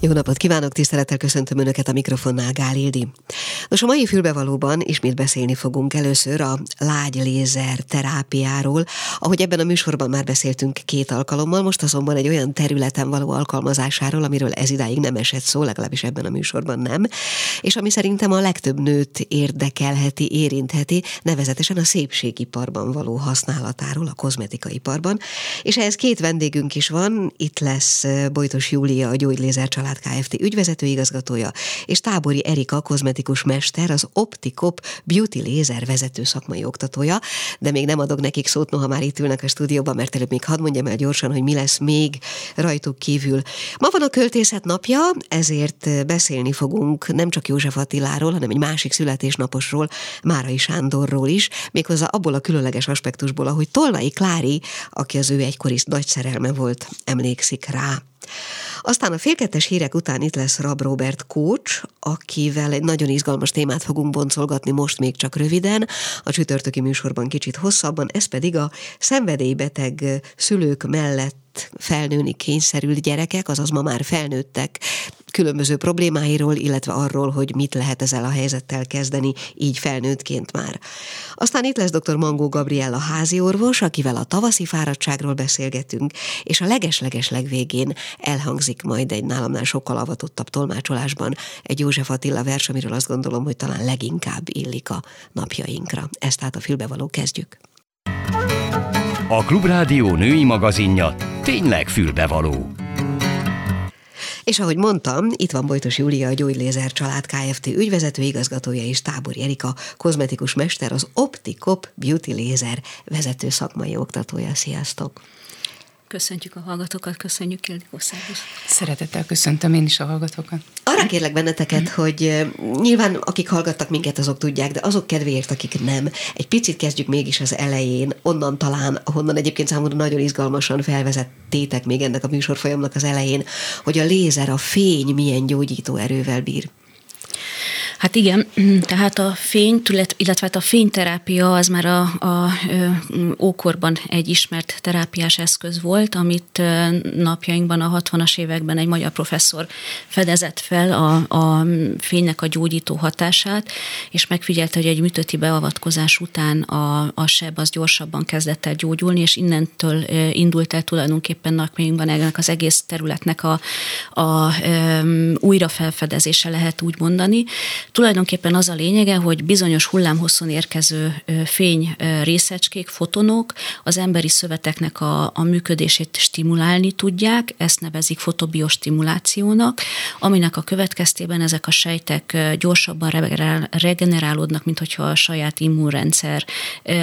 Jó napot kívánok, tisztelettel köszöntöm Önöket a mikrofonnál, Gál Ildi. Nos, a mai fülbevalóban ismét beszélni fogunk először a lágy lézer terápiáról. Ahogy ebben a műsorban már beszéltünk két alkalommal, most azonban egy olyan területen való alkalmazásáról, amiről ez idáig nem esett szó, legalábbis ebben a műsorban nem, és ami szerintem a legtöbb nőt érdekelheti, érintheti, nevezetesen a szépségiparban való használatáról, a kozmetikaiparban. És ehhez két vendégünk is van, itt lesz Bojtos Júlia, a Gyógylézer család Család Kft. ügyvezető igazgatója, és Tábori Erika, kozmetikus mester, az Optikop Beauty Laser vezető szakmai oktatója, de még nem adok nekik szót, noha már itt ülnek a stúdióban, mert előbb még hadd mondjam el gyorsan, hogy mi lesz még rajtuk kívül. Ma van a költészet napja, ezért beszélni fogunk nem csak József Attiláról, hanem egy másik születésnaposról, Márai Sándorról is, méghozzá abból a különleges aspektusból, ahogy Tolnai Klári, aki az ő egykori nagy szerelme volt, emlékszik rá. Aztán a félkettes hírek után itt lesz Rab Robert Kócs, akivel egy nagyon izgalmas témát fogunk boncolgatni most még csak röviden, a csütörtöki műsorban kicsit hosszabban, ez pedig a szenvedélybeteg szülők mellett felnőni kényszerült gyerekek, azaz ma már felnőttek különböző problémáiról, illetve arról, hogy mit lehet ezzel a helyzettel kezdeni, így felnőttként már. Aztán itt lesz dr. Mangó Gabriella háziorvos, akivel a tavaszi fáradtságról beszélgetünk, és a leges-leges legvégén elhangzik majd egy nálamnál sokkal avatottabb tolmácsolásban egy József Attila vers, amiről azt gondolom, hogy talán leginkább illik a napjainkra. Ezt tehát a fülbevaló kezdjük. A Klubrádió női magazinja tényleg fülbevaló. És ahogy mondtam, itt van Bojtos Júlia, a Gyógylézer Család Kft. ügyvezető igazgatója és Tábor Erika, kozmetikus mester, az Optikop Beauty Laser vezető szakmai oktatója. Sziasztok! Köszöntjük a hallgatókat, köszönjük Ildikó Szervusz. Szeretettel köszöntöm én is a hallgatókat. Arra kérlek benneteket, hogy nyilván akik hallgattak minket, azok tudják, de azok kedvéért, akik nem, egy picit kezdjük mégis az elején, onnan talán, ahonnan egyébként számomra nagyon izgalmasan felvezettétek még ennek a műsorfolyamnak az elején, hogy a lézer, a fény milyen gyógyító erővel bír. Hát igen, tehát a fény, illetve hát a fényterápia az már a, a, ókorban egy ismert terápiás eszköz volt, amit napjainkban a 60-as években egy magyar professzor fedezett fel a, a fénynek a gyógyító hatását, és megfigyelte, hogy egy műtőti beavatkozás után a, a seb az gyorsabban kezdett el gyógyulni, és innentől indult el tulajdonképpen napjainkban ennek az egész területnek a, a, a újrafelfedezése lehet úgy mondani. Tulajdonképpen az a lényege, hogy bizonyos hullámhosszon érkező fény részecskék, fotonok az emberi szöveteknek a, a működését stimulálni tudják, ezt nevezik fotobiostimulációnak, aminek a következtében ezek a sejtek gyorsabban regenerálódnak, mint hogyha a saját immunrendszer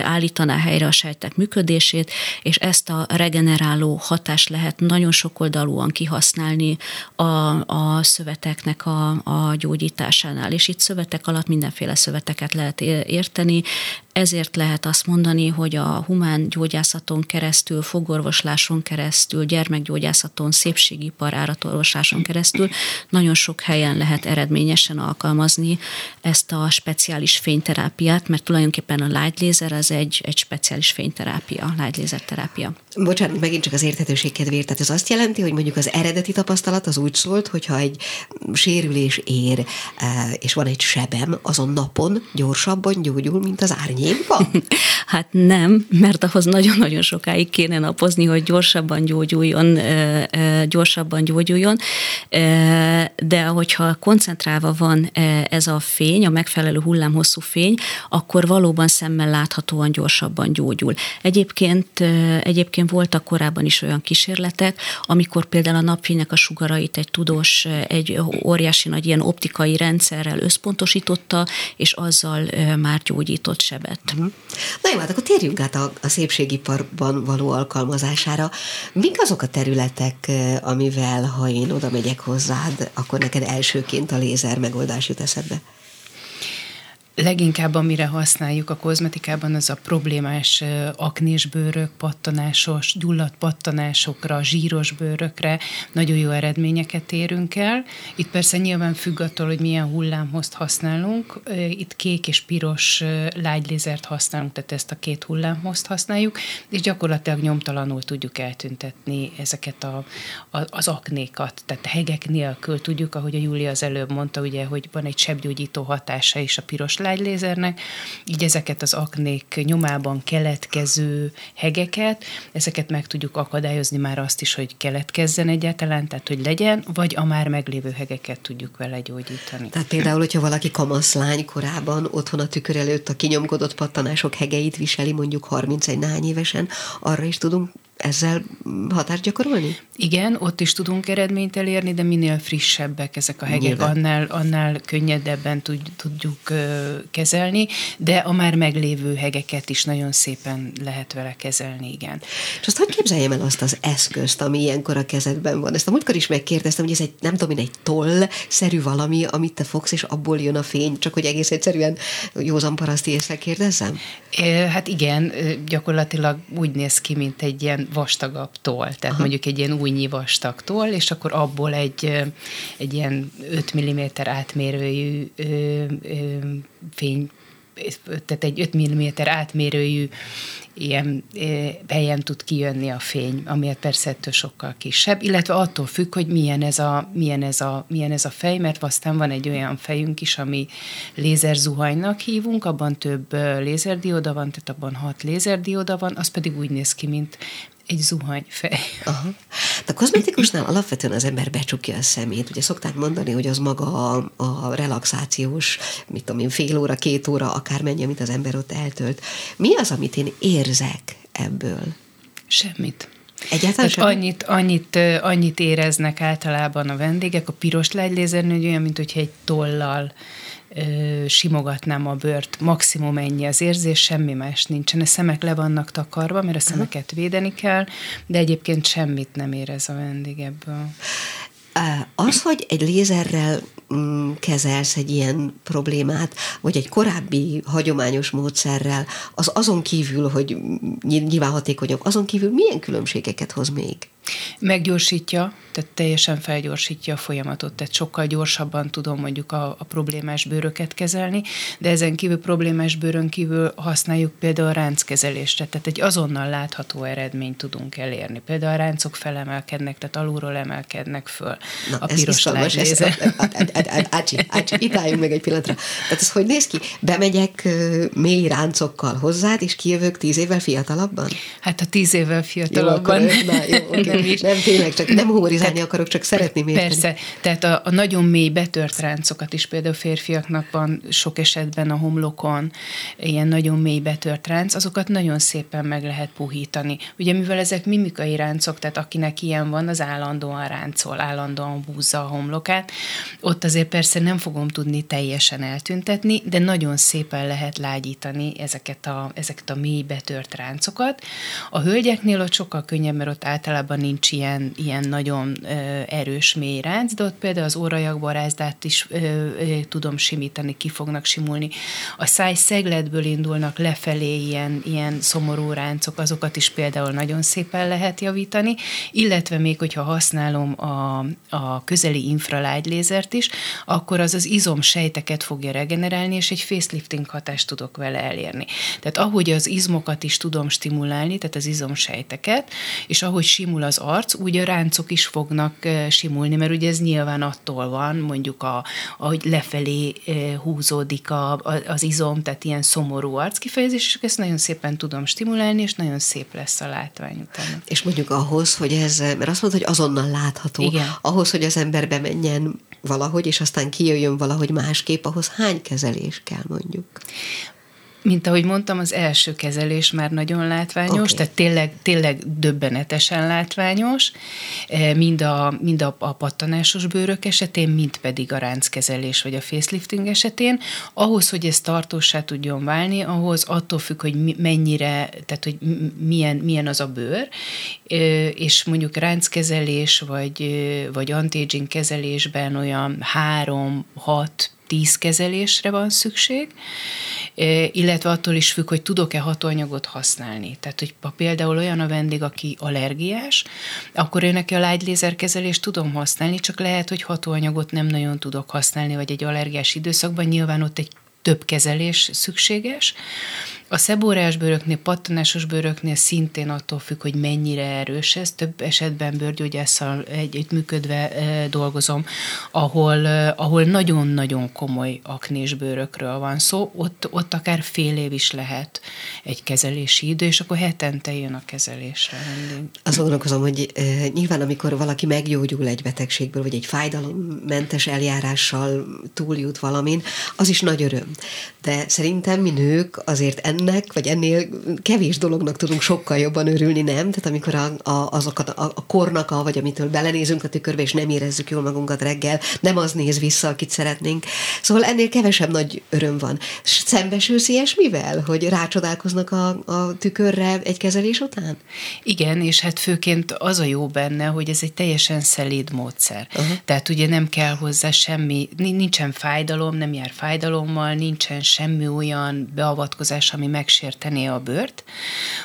állítaná helyre a sejtek működését, és ezt a regeneráló hatást lehet nagyon sokoldalúan kihasználni a, a szöveteknek a, a gyógyításánál. És itt szövetek alatt mindenféle szöveteket lehet érteni, ezért lehet azt mondani, hogy a humán gyógyászaton keresztül, fogorvosláson keresztül, gyermekgyógyászaton, szépségipar áratorvosláson keresztül nagyon sok helyen lehet eredményesen alkalmazni ezt a speciális fényterápiát, mert tulajdonképpen a light laser az egy, egy speciális fényterápia, light laser terápia. Bocsánat, megint csak az érthetőség kedvéért. Tehát ez azt jelenti, hogy mondjuk az eredeti tapasztalat az úgy szólt, hogyha egy sérülés ér, eh, és van egy sebem, azon napon gyorsabban gyógyul, mint az árnyék van? Hát nem, mert ahhoz nagyon-nagyon sokáig kéne napozni, hogy gyorsabban gyógyuljon, gyorsabban gyógyuljon, de hogyha koncentrálva van ez a fény, a megfelelő hullámhosszú fény, akkor valóban szemmel láthatóan gyorsabban gyógyul. Egyébként, egyébként voltak korábban is olyan kísérletek, amikor például a napfénynek a sugarait egy tudós, egy óriási nagy ilyen optikai rendszerrel összpontosította, és azzal már gyógyított sebet. Uh-huh. Na jó, hát akkor térjünk át a, a szépségiparban való alkalmazására. Mik azok a területek, amivel, ha én oda megyek hozzád, akkor neked elsőként a lézer megoldás jut eszedbe? Leginkább amire használjuk a kozmetikában, az a problémás aknés bőrök, pattanásos, gyulladt pattanásokra, zsíros bőrökre nagyon jó eredményeket érünk el. Itt persze nyilván függ attól, hogy milyen hullámhozt használunk. Itt kék és piros lágylézert használunk, tehát ezt a két hullámhozt használjuk, és gyakorlatilag nyomtalanul tudjuk eltüntetni ezeket a, a, az aknékat. Tehát hegek nélkül tudjuk, ahogy a Júlia az előbb mondta, ugye, hogy van egy sebgyógyító hatása is a piros lágylézernek, így ezeket az aknék nyomában keletkező hegeket, ezeket meg tudjuk akadályozni már azt is, hogy keletkezzen egyáltalán, tehát hogy legyen, vagy a már meglévő hegeket tudjuk vele gyógyítani. Tehát például, hogyha valaki kamaszlány korában otthon a tükör előtt a kinyomkodott pattanások hegeit viseli mondjuk 31 nány évesen, arra is tudunk ezzel hatást gyakorolni? Igen, ott is tudunk eredményt elérni, de minél frissebbek ezek a hegyek, annál, annál könnyedebben tud, tudjuk uh, kezelni, de a már meglévő hegeket is nagyon szépen lehet vele kezelni, igen. És azt hogy képzeljem el azt az eszközt, ami ilyenkor a kezedben van? Ezt a múltkor is megkérdeztem, hogy ez egy, nem tudom én, egy toll-szerű valami, amit te fogsz, és abból jön a fény, csak hogy egész egyszerűen józan paraszti észre kérdezzem? Hát igen, gyakorlatilag úgy néz ki, mint egy ilyen vastagabb toll, tehát Aha. mondjuk egy ilyen újnyi vastag toll, és akkor abból egy, egy ilyen 5 mm átmérőjű ö, ö, fény tehát egy 5 mm átmérőjű ilyen helyen tud kijönni a fény, amiért persze ettől sokkal kisebb, illetve attól függ, hogy milyen ez a, milyen ez a, milyen ez a fej, mert aztán van egy olyan fejünk is, ami lézerzuhanynak hívunk, abban több lézerdioda van, tehát abban hat lézerdioda van, az pedig úgy néz ki, mint, egy zuhanyfej. Aha. De a kozmetikusnál alapvetően az ember becsukja a szemét. Ugye szokták mondani, hogy az maga a, a relaxációs, mit tudom én, fél óra, két óra, akármennyi, amit az ember ott eltölt. Mi az, amit én érzek ebből? Semmit. Egyáltalán sem? Annyit, annyit, annyit éreznek általában a vendégek. A piros lágylézernő olyan, mint hogyha egy tollal simogatnám a bőrt, maximum ennyi az érzés, semmi más nincsen. A szemek le vannak takarva, mert a szemeket védeni kell, de egyébként semmit nem érez a vendég ebből. Az, hogy egy lézerrel kezelsz egy ilyen problémát, vagy egy korábbi hagyományos módszerrel, az azon kívül, hogy nyilván hatékonyabb, azon kívül milyen különbségeket hoz még? Meggyorsítja, tehát teljesen felgyorsítja a folyamatot, tehát sokkal gyorsabban tudom mondjuk a, a problémás bőröket kezelni, de ezen kívül problémás bőrön kívül használjuk például a ránckezelésre, tehát egy azonnal látható eredményt tudunk elérni. Például a ráncok felemelkednek, tehát alulról emelkednek föl. Na, a piros ez Ácsi, ácsi, itt álljunk meg egy pillanatra. Tehát ez hogy néz ki? Bemegyek mély ráncokkal hozzád, és kijövök tíz évvel fiatalabban? Hát a tíz évvel fiatalabban. Jó, akkor, na, jó, okay nem is. Nem, tényleg, csak nem humorizálni tehát, akarok, csak szeretném érteni. Persze, tehát a, a nagyon mély betört ráncokat is például férfiaknak van sok esetben a homlokon, ilyen nagyon mély betört ránc, azokat nagyon szépen meg lehet puhítani. Ugye mivel ezek mimikai ráncok, tehát akinek ilyen van, az állandóan ráncol, állandóan húzza a homlokát, ott azért persze nem fogom tudni teljesen eltüntetni, de nagyon szépen lehet lágyítani ezeket a, ezeket a mély betört ráncokat. A hölgyeknél ott sokkal könnyebb, mert ott általában nincs ilyen, ilyen nagyon ö, erős mély ránc, de ott például az órajak barázdát is ö, ö, tudom simítani, ki fognak simulni. A száj szegletből indulnak lefelé ilyen, ilyen szomorú ráncok, azokat is például nagyon szépen lehet javítani, illetve még, hogyha használom a, a közeli infralágylézert is, akkor az az izomsejteket fogja regenerálni, és egy facelifting hatást tudok vele elérni. Tehát ahogy az izmokat is tudom stimulálni, tehát az izomsejteket, és ahogy simul az az arc, úgy a ráncok is fognak simulni, mert ugye ez nyilván attól van, mondjuk a, ahogy lefelé húzódik a, a, az izom, tehát ilyen szomorú arckifejezés, és ezt nagyon szépen tudom stimulálni, és nagyon szép lesz a látvány utána. És mondjuk ahhoz, hogy ez, mert azt mondod, hogy azonnal látható, Igen. ahhoz, hogy az ember bemenjen valahogy, és aztán kijöjjön valahogy másképp, ahhoz hány kezelés kell mondjuk? Mint ahogy mondtam, az első kezelés már nagyon látványos, okay. tehát tényleg, tényleg döbbenetesen látványos, e, mind a, mind a, a pattanásos bőrök esetén, mind pedig a ránckezelés vagy a facelifting esetén. Ahhoz, hogy ez tartósá tudjon válni, ahhoz attól függ, hogy mennyire, tehát hogy milyen, milyen az a bőr, e, és mondjuk ránckezelés vagy, vagy anti kezelésben olyan három, hat tíz kezelésre van szükség, illetve attól is függ, hogy tudok-e hatóanyagot használni. Tehát, hogy ha például olyan a vendég, aki allergiás, akkor ő neki a lágy lézerkezelést tudom használni, csak lehet, hogy hatóanyagot nem nagyon tudok használni, vagy egy allergiás időszakban nyilván ott egy több kezelés szükséges. A szebórás bőröknél, pattanásos bőröknél szintén attól függ, hogy mennyire erős ez. Több esetben bőrgyógyásszal egy, működve e, dolgozom, ahol, ahol nagyon-nagyon komoly aknés bőrökről van szó. Ott, ott akár fél év is lehet egy kezelési idő, és akkor hetente jön a kezelésre. Azt gondolkozom, hogy e, nyilván amikor valaki meggyógyul egy betegségből, vagy egy fájdalommentes eljárással túljut valamin, az is nagy öröm. De szerintem mi nők azért ennek, vagy ennél kevés dolognak tudunk sokkal jobban örülni, nem? Tehát amikor a, a, azokat a, a kornak, a, vagy amitől belenézünk a tükörbe, és nem érezzük jól magunkat reggel, nem az néz vissza, akit szeretnénk. Szóval ennél kevesebb nagy öröm van. Szembesülsz ilyesmivel, hogy rácsodálkoznak a, a tükörre egy kezelés után? Igen, és hát főként az a jó benne, hogy ez egy teljesen szelíd módszer. Uh-huh. Tehát ugye nem kell hozzá semmi, nincsen fájdalom, nem jár fájdalommal, nincsen semmi olyan beavatkozás, ami megsértené a bőrt,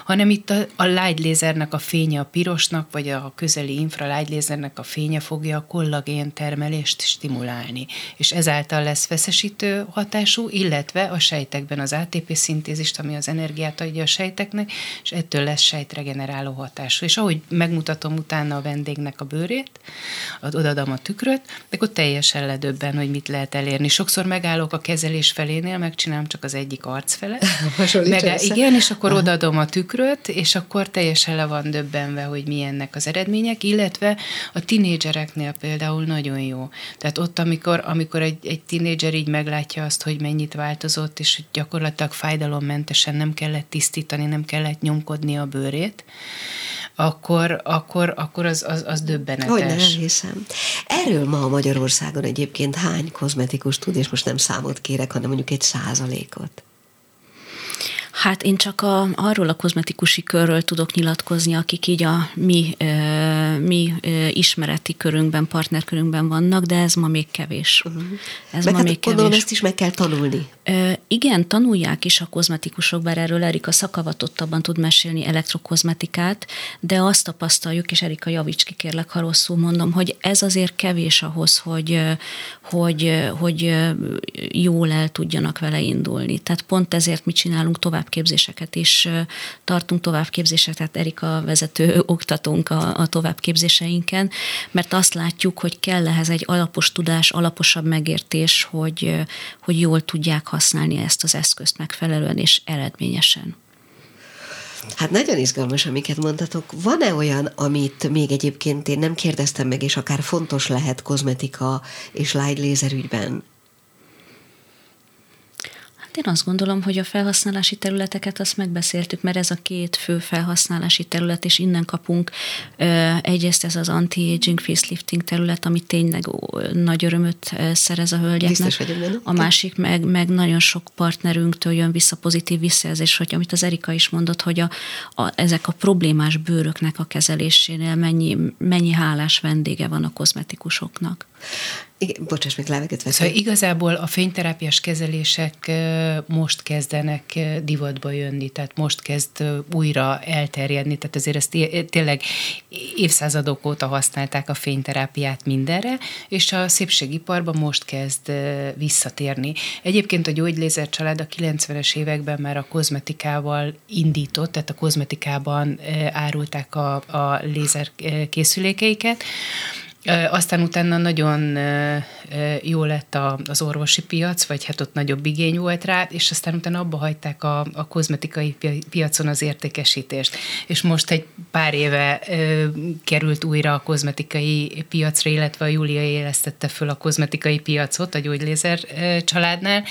hanem itt a, a light lézernek a fénye a pirosnak, vagy a közeli infralight lézernek a fénye fogja a kollagén termelést stimulálni, és ezáltal lesz feszesítő hatású, illetve a sejtekben az ATP szintézist, ami az energiát adja a sejteknek, és ettől lesz sejtregeneráló hatású. És ahogy megmutatom utána a vendégnek a bőrét, odadom a tükröt, akkor teljesen ledöbben, hogy mit lehet elérni. Sokszor megállok a kezelés felénél, megcsinálom csak az egyik arc fele, meg, igen, és akkor Aha. odaadom a tükröt, és akkor teljesen le van döbbenve, hogy milyennek az eredmények, illetve a tinédzsereknél például nagyon jó. Tehát ott, amikor, amikor egy, egy tinédzser így meglátja azt, hogy mennyit változott, és hogy gyakorlatilag fájdalommentesen nem kellett tisztítani, nem kellett nyomkodni a bőrét, akkor, akkor, akkor az, az, az döbbenetes. Hogy nem hiszem. Erről ma a Magyarországon egyébként hány kozmetikus tud, és most nem számot kérek, hanem mondjuk egy százalékot? Hát én csak a, arról a kozmetikusi körről tudok nyilatkozni, akik így a mi, mi ismereti körünkben, partnerkörünkben vannak, de ez ma még kevés. Uh-huh. Ez meg ma hát még kevés. ezt is meg kell tanulni. Igen, tanulják is a kozmetikusok, bár erről Erika szakavatottabban tud mesélni elektrokozmetikát, de azt tapasztaljuk, és Erika javíts ki kérlek, ha rosszul mondom, hogy ez azért kevés ahhoz, hogy, hogy, hogy jól el tudjanak vele indulni. Tehát pont ezért mi csinálunk tovább továbbképzéseket is tartunk továbbképzéseket, tehát Erika vezető oktatunk a, a továbbképzéseinken, mert azt látjuk, hogy kell ehhez egy alapos tudás, alaposabb megértés, hogy, hogy jól tudják használni ezt az eszközt megfelelően és eredményesen. Hát nagyon izgalmas, amiket mondtatok. Van-e olyan, amit még egyébként én nem kérdeztem meg, és akár fontos lehet kozmetika és light laser ügyben? Hát én azt gondolom, hogy a felhasználási területeket azt megbeszéltük, mert ez a két fő felhasználási terület, és innen kapunk egyrészt ez az anti-aging facelifting terület, ami tényleg nagy örömöt szerez a hölgyeknek. A másik meg, meg nagyon sok partnerünktől jön vissza pozitív visszajelzés, hogy amit az Erika is mondott, hogy a, a, ezek a problémás bőröknek a kezelésénél mennyi, mennyi hálás vendége van a kozmetikusoknak. Igen, bocsáss, még levegőt veszek. Szóval igazából a fényterápiás kezelések most kezdenek divatba jönni, tehát most kezd újra elterjedni, tehát azért ezt tényleg évszázadok óta használták a fényterápiát mindenre, és a szépségiparban most kezd visszatérni. Egyébként a gyógylézer család a 90-es években már a kozmetikával indított, tehát a kozmetikában árulták a, a lézer készülékeiket, aztán utána nagyon jó lett az orvosi piac, vagy hát ott nagyobb igény volt rá, és aztán utána abba hagyták a, a kozmetikai piacon az értékesítést. És most egy pár éve került újra a kozmetikai piacra, illetve a Júlia élesztette föl a kozmetikai piacot a gyógylézer családnál,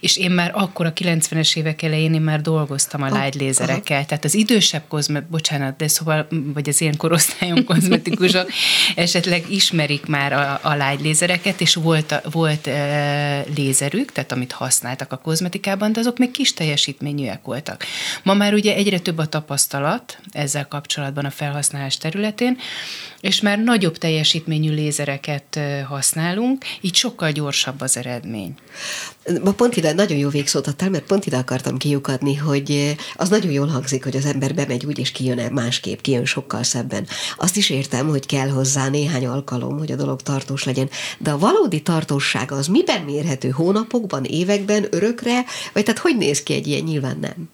és én már akkor a 90-es évek elején én már dolgoztam a oh, light lézerekkel, tehát az idősebb kozmet, bocsánat, de szóval, vagy az én korosztályom kozmetikusok esetleg ismerik már a, a lágylézereket, és volt, volt e, lézerük, tehát amit használtak a kozmetikában, de azok még kis teljesítményűek voltak. Ma már ugye egyre több a tapasztalat ezzel kapcsolatban a felhasználás területén, és már nagyobb teljesítményű lézereket használunk, így sokkal gyorsabb az eredmény. Ma pont ide nagyon jó végszót adtál, mert pont ide akartam kiukadni, hogy az nagyon jól hangzik, hogy az ember bemegy úgy, és kijön másképp, kijön sokkal szebben. Azt is értem, hogy kell hozzá néhány alkalom, hogy a dolog tartós legyen, de a valódi tartóság az miben mérhető? Hónapokban, években, örökre? Vagy tehát hogy néz ki egy ilyen? Nyilván nem.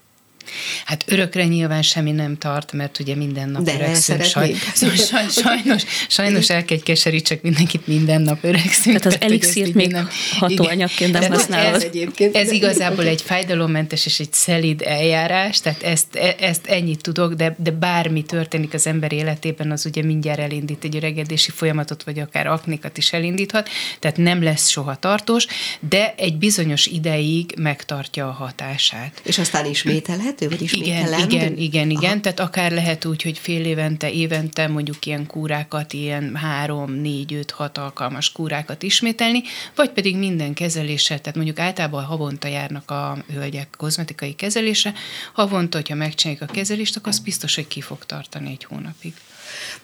Hát örökre nyilván semmi nem tart, mert ugye minden nap De öregszünk. Saj, saj, sajnos, sajnos el kell keserítsek mindenkit minden nap öregszünk. Tehát az elixírt még hatóanyagként nem használod. Ez, egyébként. ez igazából egy fájdalommentes és egy szelid eljárás, tehát ezt, e, ezt ennyit tudok, de, de bármi történik az ember életében, az ugye mindjárt elindít egy öregedési folyamatot, vagy akár aknikat is elindíthat, tehát nem lesz soha tartós, de egy bizonyos ideig megtartja a hatását. És aztán ismételhet? Ismételhető, vagy ismételem? Igen, igen, igen, igen. Aha. Tehát akár lehet úgy, hogy fél évente, évente mondjuk ilyen kúrákat, ilyen három, négy, öt, hat alkalmas kúrákat ismételni, vagy pedig minden kezelése, tehát mondjuk általában havonta járnak a hölgyek kozmetikai kezelése, havonta, hogyha megcsináljuk a kezelést, akkor az biztos, hogy ki fog tartani egy hónapig.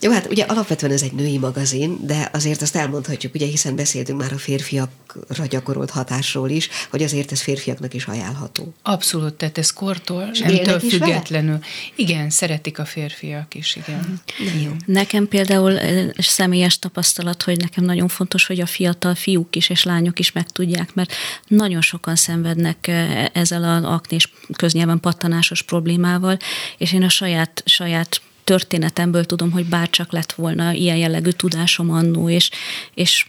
Jó, hát ugye alapvetően ez egy női magazin, de azért azt elmondhatjuk, ugye hiszen beszéltünk már a férfiakra gyakorolt hatásról is, hogy azért ez férfiaknak is ajánlható. Abszolút, tehát ez kortól, nemtől függetlenül. Vele? Igen, szeretik a férfiak is, igen. Jó. Nekem például személyes tapasztalat, hogy nekem nagyon fontos, hogy a fiatal fiúk is és lányok is megtudják, mert nagyon sokan szenvednek ezzel az aknés köznyelven pattanásos problémával, és én a saját, saját történetemből tudom, hogy bárcsak lett volna ilyen jellegű tudásom annó, és, és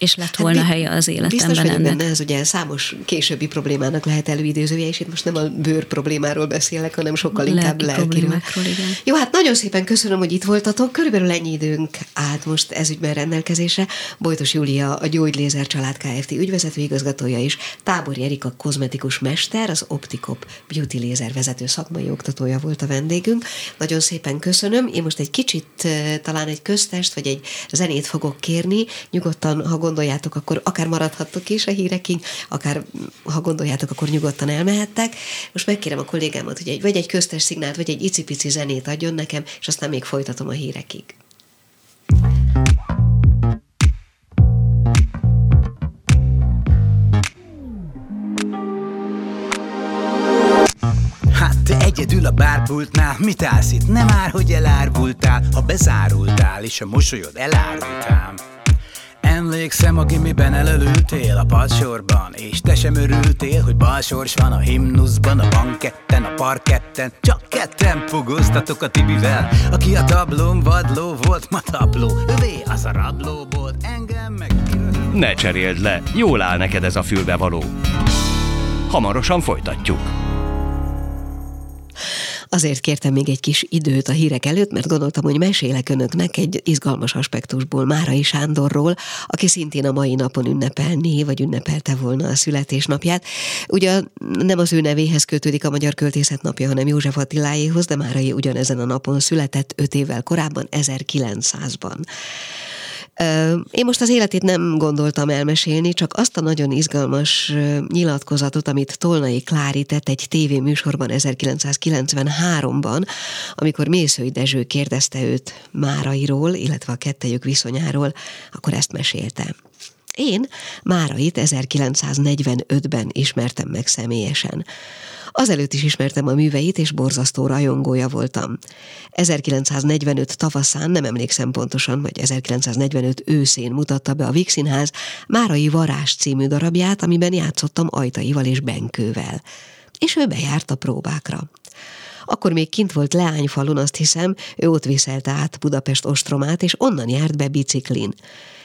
és lett volna hát, helye az életemben biztos ennek. benne, ez ugye számos későbbi problémának lehet előidézője, és itt most nem a bőr problémáról beszélek, hanem sokkal Lelki inkább lelkiről. Igen. Jó, hát nagyon szépen köszönöm, hogy itt voltatok. Körülbelül ennyi időnk állt most ezügyben rendelkezésre. Bojtos Júlia, a Gyógylézer Család Kft. ügyvezető igazgatója is, Tábori Erika kozmetikus mester, az Optikop Beauty Lézer vezető szakmai oktatója volt a vendégünk. Nagyon szépen köszönöm. Én most egy kicsit talán egy köztest, vagy egy zenét fogok kérni. Nyugodtan, ha gondoljátok, akkor akár maradhattok is a hírekig, akár ha gondoljátok, akkor nyugodtan elmehettek. Most megkérem a kollégámat, hogy egy, vagy egy köztes szignált, vagy egy icipici zenét adjon nekem, és aztán még folytatom a hírekig. Hát egyedül a bárpultnál, mit állsz itt? Nem már, hogy elárvultál, ha bezárultál, és a mosolyod elárultál. Emlékszem a gimiben elölültél a padsorban. És te sem örültél, hogy balsors van a himnuszban A banketten, a parketten. Csak ketten pugoztatok a Tibivel Aki a tablón vadló volt, ma tabló. Övé az a rabló volt, engem meg Ne cseréld le, jól áll neked ez a fülbevaló. Hamarosan folytatjuk Azért kértem még egy kis időt a hírek előtt, mert gondoltam, hogy mesélek önöknek egy izgalmas aspektusból Márai Sándorról, aki szintén a mai napon ünnepelni, vagy ünnepelte volna a születésnapját. Ugye nem az ő nevéhez kötődik a Magyar Költészet napja, hanem József Attiláéhoz, de Márai ugyanezen a napon született öt évvel korábban, 1900-ban. Én most az életét nem gondoltam elmesélni, csak azt a nagyon izgalmas nyilatkozatot, amit Tolnai Klári tett egy tévéműsorban 1993-ban, amikor Mészői Dezső kérdezte őt Márairól, illetve a kettejük viszonyáról, akkor ezt mesélte. Én Márait 1945-ben ismertem meg személyesen. Azelőtt is ismertem a műveit, és borzasztó rajongója voltam. 1945 tavaszán, nem emlékszem pontosan, vagy 1945 őszén mutatta be a Vixinház Márai Varás című darabját, amiben játszottam Ajtaival és Benkővel. És ő bejárt a próbákra. Akkor még kint volt Leányfalun, azt hiszem, ő ott viszelte át Budapest ostromát, és onnan járt be biciklin.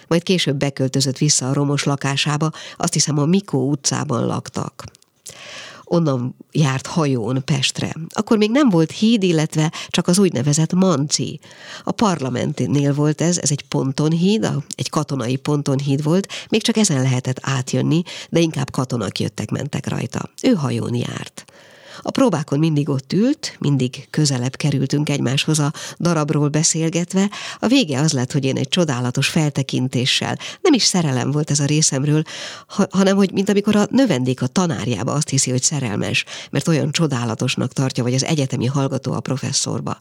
Majd később beköltözött vissza a romos lakásába, azt hiszem a Mikó utcában laktak onnan járt hajón Pestre. Akkor még nem volt híd, illetve csak az úgynevezett Manci. A parlamentnél volt ez, ez egy pontonhíd, egy katonai pontonhíd volt, még csak ezen lehetett átjönni, de inkább katonák jöttek-mentek rajta. Ő hajón járt. A próbákon mindig ott ült, mindig közelebb kerültünk egymáshoz a darabról beszélgetve. A vége az lett, hogy én egy csodálatos feltekintéssel, nem is szerelem volt ez a részemről, ha, hanem hogy mint amikor a növendék a tanárjába azt hiszi, hogy szerelmes, mert olyan csodálatosnak tartja, vagy az egyetemi hallgató a professzorba.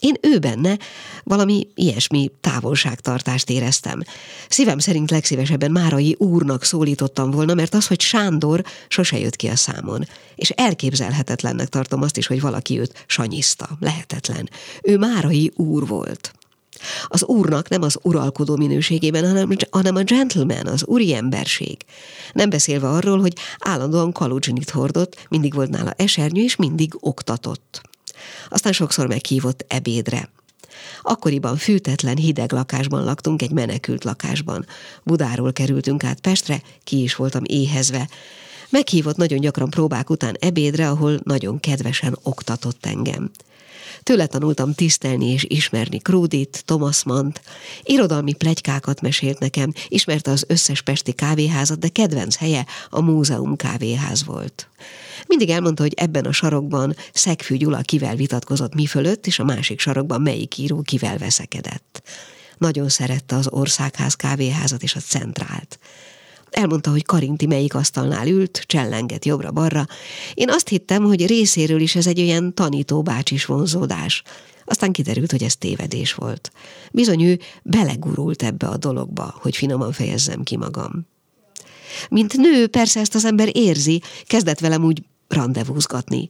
Én ő benne valami ilyesmi távolságtartást éreztem. Szívem szerint legszívesebben Márai úrnak szólítottam volna, mert az, hogy Sándor sose jött ki a számon. És elképzelhetetlennek tartom azt is, hogy valaki őt sanyiszta. Lehetetlen. Ő Márai úr volt. Az úrnak nem az uralkodó minőségében, hanem, hanem a gentleman, az úri emberség. Nem beszélve arról, hogy állandóan kalucsinit hordott, mindig volt nála esernyő, és mindig oktatott. Aztán sokszor meghívott ebédre. Akkoriban fűtetlen, hideg lakásban laktunk, egy menekült lakásban. Budáról kerültünk át Pestre, ki is voltam éhezve. Meghívott nagyon gyakran próbák után ebédre, ahol nagyon kedvesen oktatott engem. Tőle tanultam tisztelni és ismerni Krúdit, Thomas Mann-t. Irodalmi plegykákat mesélt nekem, ismerte az összes pesti kávéházat, de kedvenc helye a múzeum kávéház volt. Mindig elmondta, hogy ebben a sarokban Szegfű Gyula kivel vitatkozott mi fölött, és a másik sarokban melyik író kivel veszekedett. Nagyon szerette az országház kávéházat és a centrált. Elmondta, hogy Karinti melyik asztalnál ült, csellenget jobbra-balra. Én azt hittem, hogy részéről is ez egy olyan tanító bácsis vonzódás. Aztán kiderült, hogy ez tévedés volt. Bizony ő belegurult ebbe a dologba, hogy finoman fejezzem ki magam. Mint nő persze ezt az ember érzi, kezdett velem úgy rendezvúzgatni.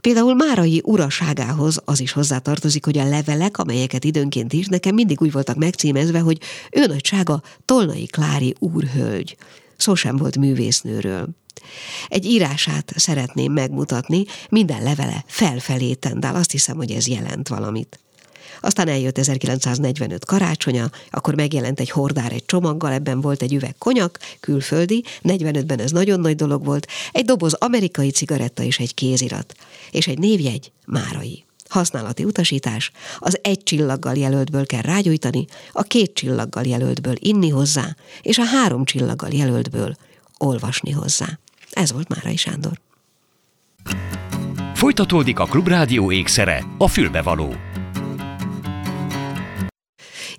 Például Márai uraságához az is hozzátartozik, hogy a levelek, amelyeket időnként írt, nekem mindig úgy voltak megcímezve, hogy ő nagysága Tolnai Klári úrhölgy. Szó sem volt művésznőről. Egy írását szeretném megmutatni, minden levele felfelé tendál, azt hiszem, hogy ez jelent valamit. Aztán eljött 1945 karácsonya, akkor megjelent egy hordár egy csomaggal, ebben volt egy üveg konyak, külföldi, 45-ben ez nagyon nagy dolog volt, egy doboz amerikai cigaretta és egy kézirat, és egy névjegy, Márai. Használati utasítás, az egy csillaggal jelöltből kell rágyújtani, a két csillaggal jelöltből inni hozzá, és a három csillaggal jelöltből olvasni hozzá. Ez volt Márai Sándor. Folytatódik a Klubrádió ékszere, a fülbevaló.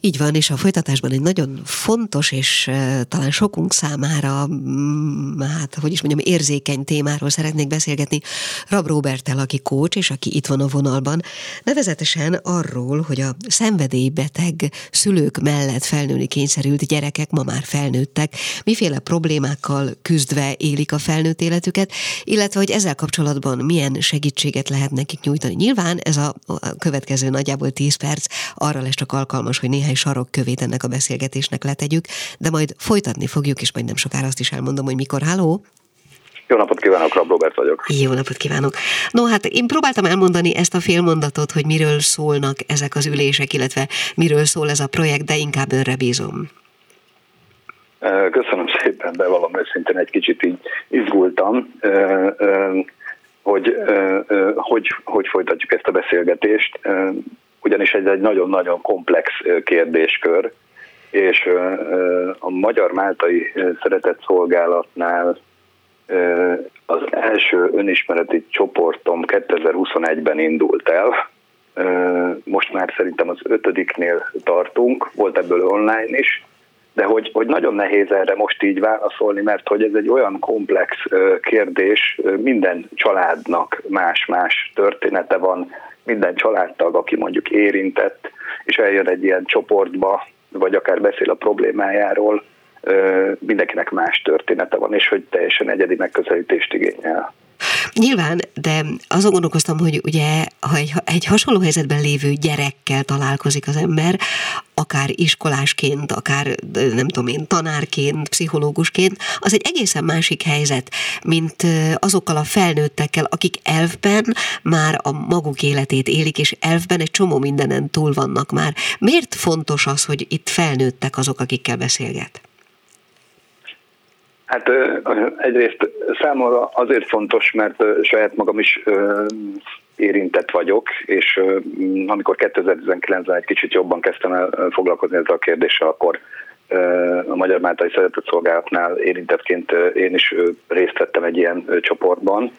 Így van, és a folytatásban egy nagyon fontos és talán sokunk számára, mm, hát hogy is mondjam, érzékeny témáról szeretnék beszélgetni Rab Robertel, aki kócs, és aki itt van a vonalban, nevezetesen arról, hogy a szenvedélybeteg szülők mellett felnőni kényszerült gyerekek ma már felnőttek, miféle problémákkal küzdve élik a felnőtt életüket, illetve hogy ezzel kapcsolatban milyen segítséget lehet nekik nyújtani. Nyilván ez a, következő nagyjából 10 perc arra lesz csak alkalmas, hogy néhány sarokkövét ennek a beszélgetésnek letegyük, de majd folytatni fogjuk, és majd nem sokára azt is elmondom, hogy mikor. Háló! Jó napot kívánok, Rab Robert vagyok. Jó napot kívánok. No, hát én próbáltam elmondani ezt a félmondatot, hogy miről szólnak ezek az ülések, illetve miről szól ez a projekt, de inkább önre bízom. Köszönöm szépen, de valami őszintén egy kicsit így izgultam, hogy, hogy, hogy folytatjuk ezt a beszélgetést ugyanis ez egy nagyon-nagyon komplex kérdéskör, és a Magyar Máltai Szeretett Szolgálatnál az első önismereti csoportom 2021-ben indult el, most már szerintem az ötödiknél tartunk, volt ebből online is, de hogy, hogy nagyon nehéz erre most így válaszolni, mert hogy ez egy olyan komplex kérdés, minden családnak más-más története van, minden családtag, aki mondjuk érintett, és eljön egy ilyen csoportba, vagy akár beszél a problémájáról, mindenkinek más története van, és hogy teljesen egyedi megközelítést igényel. Nyilván, de azon gondolkoztam, hogy ugye, ha egy, egy hasonló helyzetben lévő gyerekkel találkozik az ember, akár iskolásként, akár nem tudom én, tanárként, pszichológusként, az egy egészen másik helyzet, mint azokkal a felnőttekkel, akik elfben már a maguk életét élik, és elfben egy csomó mindenen túl vannak már. Miért fontos az, hogy itt felnőttek azok, akikkel beszélget? Hát egyrészt számomra azért fontos, mert saját magam is érintett vagyok, és amikor 2019-ben egy kicsit jobban kezdtem el foglalkozni ezzel a kérdéssel, akkor a Magyar Máltai Szeretett Szolgálatnál érintettként én is részt vettem egy ilyen csoportban,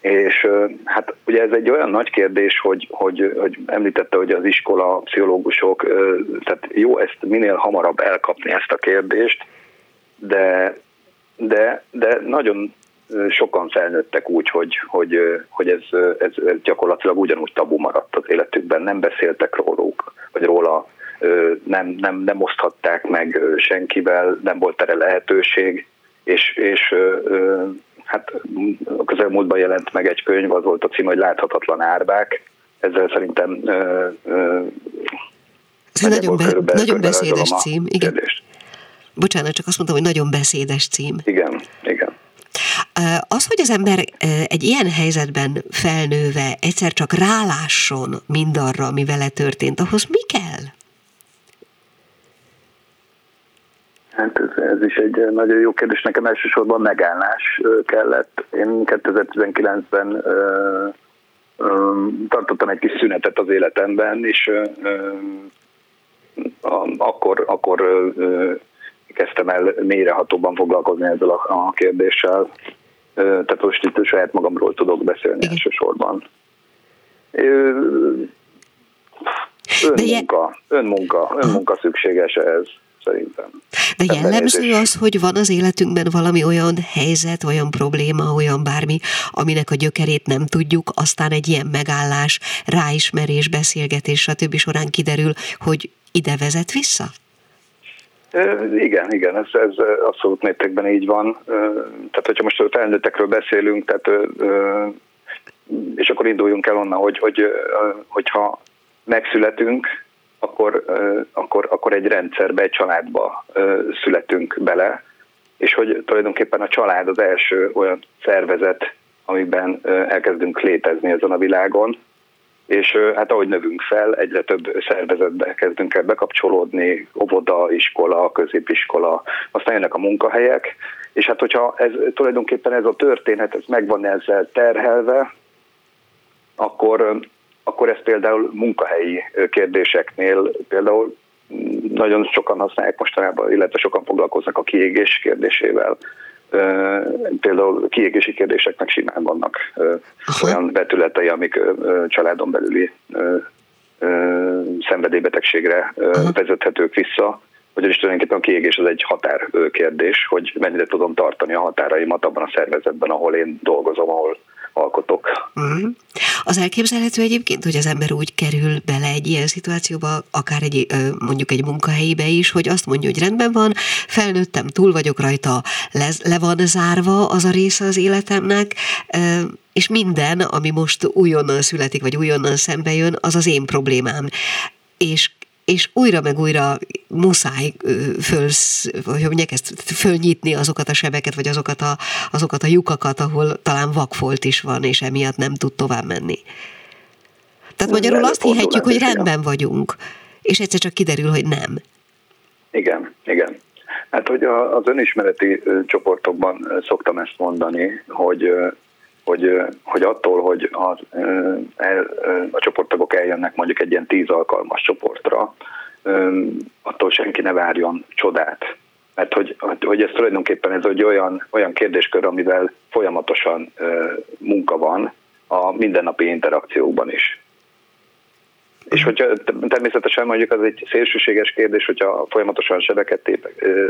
És hát ugye ez egy olyan nagy kérdés, hogy, hogy, hogy említette, hogy az iskola, pszichológusok, tehát jó ezt minél hamarabb elkapni ezt a kérdést, de, de, de nagyon sokan felnőttek úgy, hogy, hogy, hogy ez, ez, ez gyakorlatilag ugyanúgy tabu maradt az életükben, nem beszéltek róluk, vagy róla, nem, nem, nem oszthatták meg senkivel, nem volt erre lehetőség, és, és hát a közelmúltban jelent meg egy könyv, az volt a cím, hogy Láthatatlan árbák, ezzel szerintem ez nagyon, be, nagyon beszédes cím, igen. Kérdést. Bocsánat, csak azt mondtam, hogy nagyon beszédes cím. Igen, igen. Az, hogy az ember egy ilyen helyzetben felnőve egyszer csak rálásson mindarra, ami vele történt, ahhoz mi kell? Hát ez, ez is egy nagyon jó kérdés. Nekem elsősorban megállás kellett. Én 2019-ben ö, ö, tartottam egy kis szünetet az életemben, és ö, a, akkor, akkor kezdtem el mélyrehatóban foglalkozni ezzel a, a kérdéssel. Tehát most itt saját magamról tudok beszélni Igen. elsősorban. Önmunka, önmunka, önmunka szükséges ez szerintem. De jellemző az, hogy van az életünkben valami olyan helyzet, olyan probléma, olyan bármi, aminek a gyökerét nem tudjuk, aztán egy ilyen megállás, ráismerés, beszélgetés, stb. során kiderül, hogy ide vezet vissza? Igen, igen, ez, ez abszolút mértékben így van. Tehát, hogyha most a felnőttekről beszélünk, tehát, és akkor induljunk el onnan, hogy, hogy, hogyha megszületünk, akkor, akkor, akkor egy rendszerbe, egy családba születünk bele, és hogy tulajdonképpen a család az első olyan szervezet, amiben elkezdünk létezni ezen a világon, és hát ahogy növünk fel, egyre több szervezetbe kezdünk el bekapcsolódni, óvoda, iskola, középiskola, aztán jönnek a munkahelyek, és hát hogyha ez tulajdonképpen ez a történet, ez megvan ezzel terhelve, akkor, akkor ez például munkahelyi kérdéseknél például nagyon sokan használják mostanában, illetve sokan foglalkoznak a kiégés kérdésével, például kiégési kérdéseknek simán vannak Aha. olyan vetületei, amik családon belüli szenvedélybetegségre Aha. vezethetők vissza, ugyanis tulajdonképpen a kiégés az egy határ kérdés, hogy mennyire tudom tartani a határaimat abban a szervezetben, ahol én dolgozom, ahol alkotok. Uh-huh. Az elképzelhető egyébként, hogy az ember úgy kerül bele egy ilyen szituációba, akár egy, mondjuk egy munkahelyibe is, hogy azt mondja, hogy rendben van, felnőttem, túl vagyok rajta, le, le van zárva az a része az életemnek, és minden, ami most újonnan születik, vagy újonnan szembe jön, az az én problémám. És és újra meg újra muszáj föl, hogy mondják ezt, fölnyitni azokat a sebeket, vagy azokat a, azokat a lyukakat, ahol talán vakfolt is van, és emiatt nem tud tovább menni. Tehát magyarul azt hihetjük, hogy rendben vagyunk, és egyszer csak kiderül, hogy nem. Igen, igen. Hát, hogy az önismereti csoportokban szoktam ezt mondani, hogy hogy, hogy attól, hogy a, a csoporttagok eljönnek mondjuk egy ilyen tíz alkalmas csoportra, attól senki ne várjon csodát. Mert hogy, hogy ez tulajdonképpen ez egy olyan, olyan kérdéskör, amivel folyamatosan munka van a mindennapi interakciókban is. És hogyha természetesen mondjuk az egy szélsőséges kérdés, hogyha folyamatosan sebeket tép,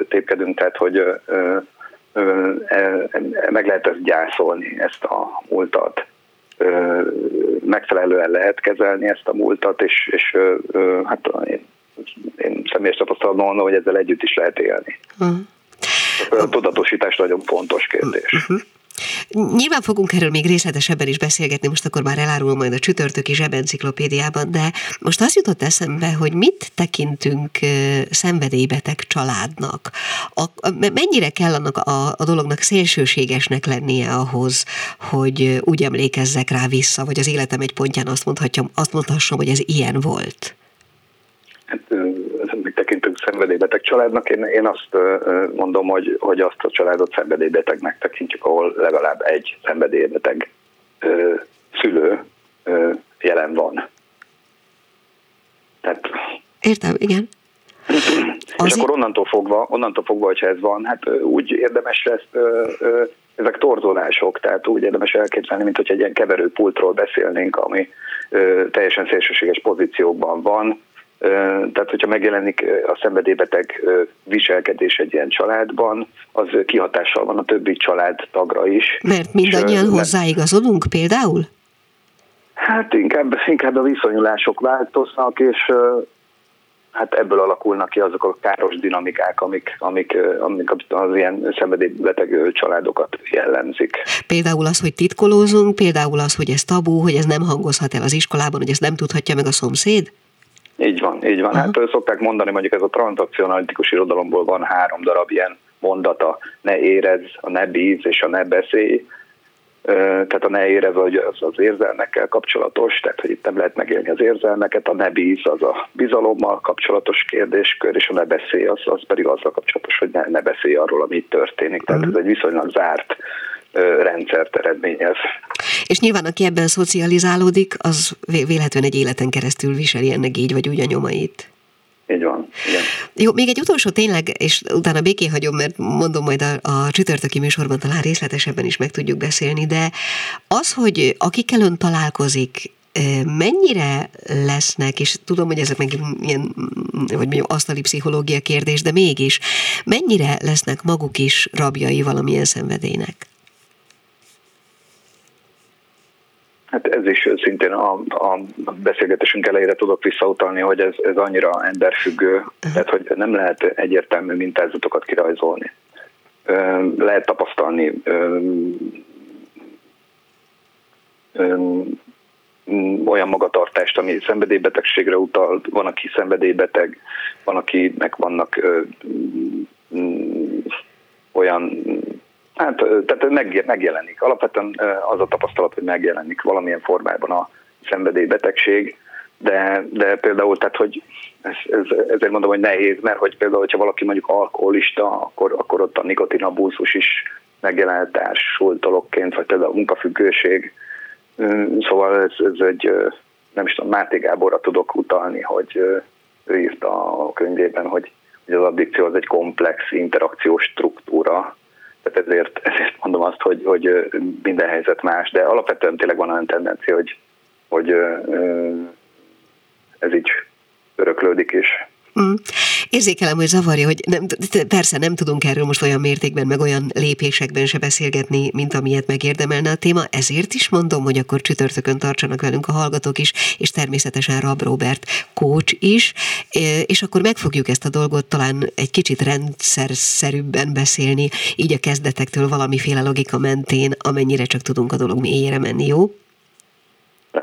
tépkedünk, tehát hogy meg lehet ezt gyászolni, ezt a múltat. Megfelelően lehet kezelni ezt a múltat, és, és hát én, én személyes tapasztalatban mondom, hogy ezzel együtt is lehet élni. Uh-huh. A tudatosítás nagyon fontos kérdés. Uh-huh. Nyilván fogunk erről még részletesebben is beszélgetni, most akkor már elárul majd a csütörtöki zsebenciklopédiában, de most az jutott eszembe, hogy mit tekintünk szenvedélybeteg családnak. A, mennyire kell annak a, a dolognak szélsőségesnek lennie ahhoz, hogy úgy emlékezzek rá vissza, vagy az életem egy pontján azt, mondhatjam, azt mondhassam, hogy ez ilyen volt? Hát szenvedélybeteg családnak. Én, én azt mondom, hogy, hogy azt a családot szenvedélybetegnek tekintjük, ahol legalább egy szenvedélybeteg szülő jelen van. Tehát, Értem, igen. És akkor onnantól fogva, onnantól fogva, hogyha ez van, hát úgy érdemes ezt ezek torzulások, tehát úgy érdemes elképzelni, mint hogy egy ilyen keverőpultról beszélnénk, ami teljesen szélsőséges pozíciókban van, tehát, hogyha megjelenik a szenvedélybeteg viselkedés egy ilyen családban, az kihatással van a többi családtagra is. Mert mindannyian hozzáigazodunk például? Hát inkább, inkább a viszonyulások változnak, és hát ebből alakulnak ki azok a káros dinamikák, amik, amik, amik az ilyen szenvedélybeteg családokat jellemzik. Például az, hogy titkolózunk, például az, hogy ez tabú, hogy ez nem hangozhat el az iskolában, hogy ezt nem tudhatja meg a szomszéd? Így van, így van. Uh-huh. Hát szokták mondani, mondjuk ez a transakcionalitikus irodalomból van három darab ilyen mondata, ne érez, a ne bíz és a ne beszélj. Tehát a ne érez az az érzelmekkel kapcsolatos, tehát hogy itt nem lehet megélni az érzelmeket, a ne bíz az a bizalommal kapcsolatos kérdéskör, és a ne beszélj az, az pedig azzal kapcsolatos, hogy ne, ne beszélj arról, ami itt történik. Tehát uh-huh. ez egy viszonylag zárt rendszert eredményez. És nyilván, aki ebben szocializálódik, az véletlenül egy életen keresztül viseli ennek így vagy úgy a nyomait. Így van, igen. Jó, még egy utolsó tényleg, és utána béké hagyom, mert mondom majd a, a csütörtöki műsorban talán részletesebben is meg tudjuk beszélni, de az, hogy akikkel ön találkozik, mennyire lesznek, és tudom, hogy ezek meg ilyen, vagy mondjam, asztali pszichológia kérdés, de mégis, mennyire lesznek maguk is rabjai valamilyen szenvedélynek? Hát ez is szintén a, a beszélgetésünk elejére tudok visszautalni, hogy ez, ez annyira emberfüggő, tehát hogy nem lehet egyértelmű mintázatokat kirajzolni. Lehet tapasztalni olyan magatartást, ami szenvedélybetegségre utal, van, aki szenvedélybeteg, van, akinek vannak olyan Hát, tehát megjelenik. Alapvetően az a tapasztalat, hogy megjelenik valamilyen formában a szenvedélybetegség, de, de például, tehát, hogy ez, ez, ezért mondom, hogy nehéz, mert hogy például, hogyha valaki mondjuk alkoholista, akkor, akkor ott a nikotinabúzus is megjelent társultolokként, vagy például a munkafüggőség. Szóval ez, ez egy, nem is tudom, Máté Gáborra tudok utalni, hogy ő írta a könyvében, hogy, hogy az addikció az egy komplex interakciós struktúra, tehát ezért, ezért mondom azt, hogy, hogy minden helyzet más, de alapvetően tényleg van olyan tendencia, hogy, hogy ez így öröklődik is. Mm. Érzékelem, hogy zavarja, hogy nem, persze nem tudunk erről most olyan mértékben, meg olyan lépésekben se beszélgetni, mint amilyet megérdemelne a téma, ezért is mondom, hogy akkor csütörtökön tartsanak velünk a hallgatók is, és természetesen Rab Robert coach is, és akkor meg fogjuk ezt a dolgot talán egy kicsit rendszerszerűbben beszélni, így a kezdetektől valamiféle logika mentén, amennyire csak tudunk a dolog mélyére menni, jó?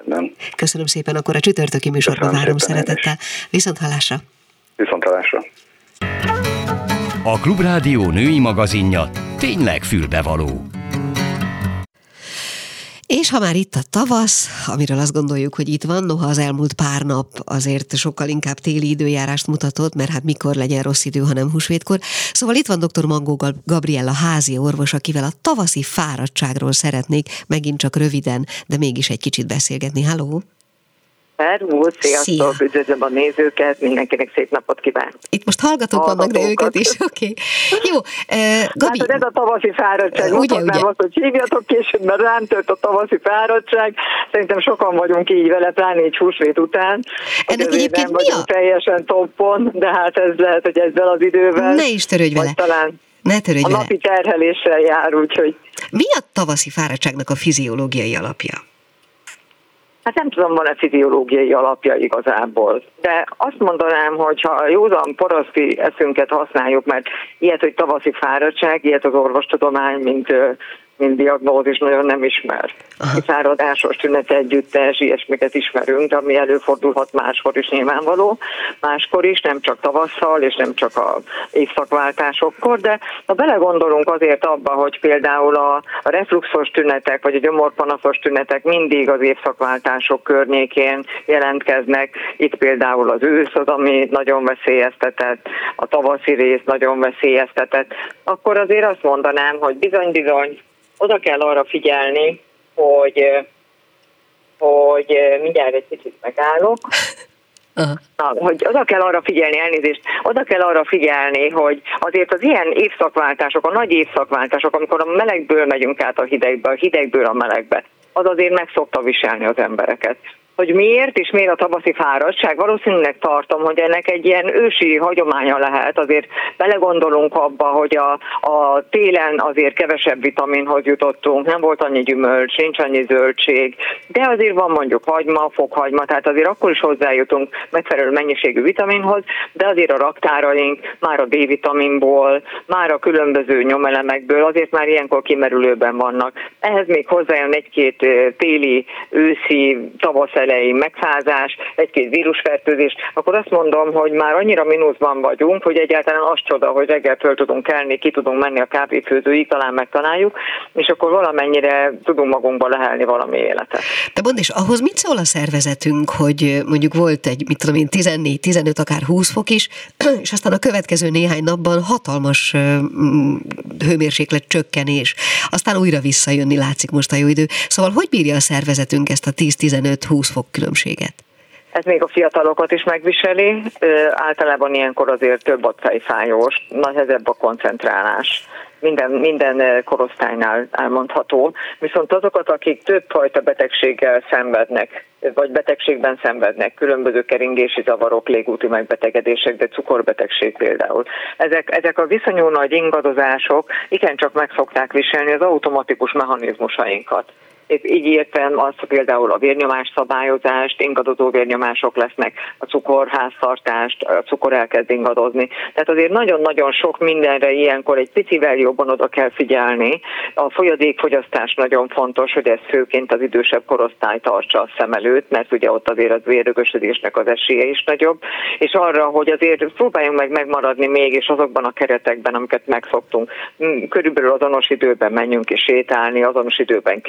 Nem. Köszönöm szépen, akkor a csütörtöki műsorban várom szeretettel. Viszont hallásra! Viszontalásra! A Klubrádió női magazinja tényleg fülbevaló. És ha már itt a tavasz, amiről azt gondoljuk, hogy itt van, noha az elmúlt pár nap azért sokkal inkább téli időjárást mutatott, mert hát mikor legyen rossz idő, hanem húsvétkor. Szóval itt van dr. Mangó Gabriella házi orvos, akivel a tavaszi fáradtságról szeretnék megint csak röviden, de mégis egy kicsit beszélgetni. Halló! Szervusz, sziasztok, Szia. üdvözlöm a nézőket, mindenkinek szép napot kívánok. Itt most hallgatók vannak, de őket is, oké. Okay. Jó, uh, Gabi. Hát ez a tavaszi fáradtság, ugye, ugye? azt, hogy hívjatok később, mert rám tört a tavaszi fáradtság. Szerintem sokan vagyunk így vele, pláne így húsvét után. Ennek egyébként mi a... teljesen toppon, de hát ez lehet, hogy ezzel az idővel. Ne is törődj vele. talán ne törődj a vele. napi terheléssel jár, úgyhogy... Mi a tavaszi fáradtságnak a fiziológiai alapja? Hát nem tudom, van-e fiziológiai alapja igazából. De azt mondanám, hogy ha józan paraszti eszünket használjuk, mert ilyet, hogy tavaszi fáradtság, ilyet az orvostudomány, mint mint diagnózis nagyon nem ismer. Száradásos tünet együttes, ilyesmiket ismerünk, ami előfordulhat máskor is nyilvánvaló, máskor is, nem csak tavasszal, és nem csak a évszakváltásokkor, de ha belegondolunk azért abba, hogy például a, a refluxos tünetek, vagy a gyomorpanaszos tünetek mindig az évszakváltások környékén jelentkeznek, itt például az ősz az, ami nagyon veszélyeztetett, a tavaszi rész nagyon veszélyeztetett, akkor azért azt mondanám, hogy bizony-bizony oda kell arra figyelni, hogy, hogy mindjárt egy kicsit megállok, Na, hogy oda kell arra figyelni, elnézést, oda kell arra figyelni, hogy azért az ilyen évszakváltások, a nagy évszakváltások, amikor a melegből megyünk át a hidegbe, a hidegből a melegbe, az azért meg szokta viselni az embereket hogy miért és miért a tavaszi fáradtság. Valószínűleg tartom, hogy ennek egy ilyen ősi hagyománya lehet. Azért belegondolunk abba, hogy a, a télen azért kevesebb vitaminhoz jutottunk, nem volt annyi gyümölcs, nincs annyi zöldség, de azért van mondjuk hagyma, fokhagyma, tehát azért akkor is hozzájutunk megfelelő mennyiségű vitaminhoz, de azért a raktáraink már a D-vitaminból, már a különböző nyomelemekből azért már ilyenkor kimerülőben vannak. Ehhez még hozzájön egy-két téli, őszi, tavasz elején megfázás, egy-két vírusfertőzés, akkor azt mondom, hogy már annyira mínuszban vagyunk, hogy egyáltalán az csoda, hogy reggel föl tudunk kelni, ki tudunk menni a kávéfőzőig, talán megtaláljuk, és akkor valamennyire tudunk magunkba lehelni valami életet. De mondd is, ahhoz mit szól a szervezetünk, hogy mondjuk volt egy, mit tudom én, 14, 15, akár 20 fok is, és aztán a következő néhány napban hatalmas hőmérséklet csökkenés, aztán újra visszajönni látszik most a jó idő. Szóval hogy bírja a szervezetünk ezt a 10-15-20 fok különbséget? Ez még a fiatalokat is megviseli, általában ilyenkor azért több a fejfájós, nehezebb a koncentrálás. Minden, minden korosztálynál elmondható. Viszont azokat, akik több fajta betegséggel szenvednek, vagy betegségben szenvednek, különböző keringési zavarok, légúti megbetegedések, de cukorbetegség például. Ezek, ezek a viszonyú nagy ingadozások igencsak meg szokták viselni az automatikus mechanizmusainkat így értem azt, például a vérnyomás szabályozást, ingadozó vérnyomások lesznek, a cukorháztartást, a cukor elkezd ingadozni. Tehát azért nagyon-nagyon sok mindenre ilyenkor egy picivel jobban oda kell figyelni. A folyadékfogyasztás nagyon fontos, hogy ez főként az idősebb korosztály tartsa a szem előtt, mert ugye ott azért az vérrögösödésnek az esélye is nagyobb, és arra, hogy azért próbáljunk meg megmaradni még, és azokban a keretekben, amiket megszoktunk. Körülbelül azonos időben menjünk és sétálni, azonos időben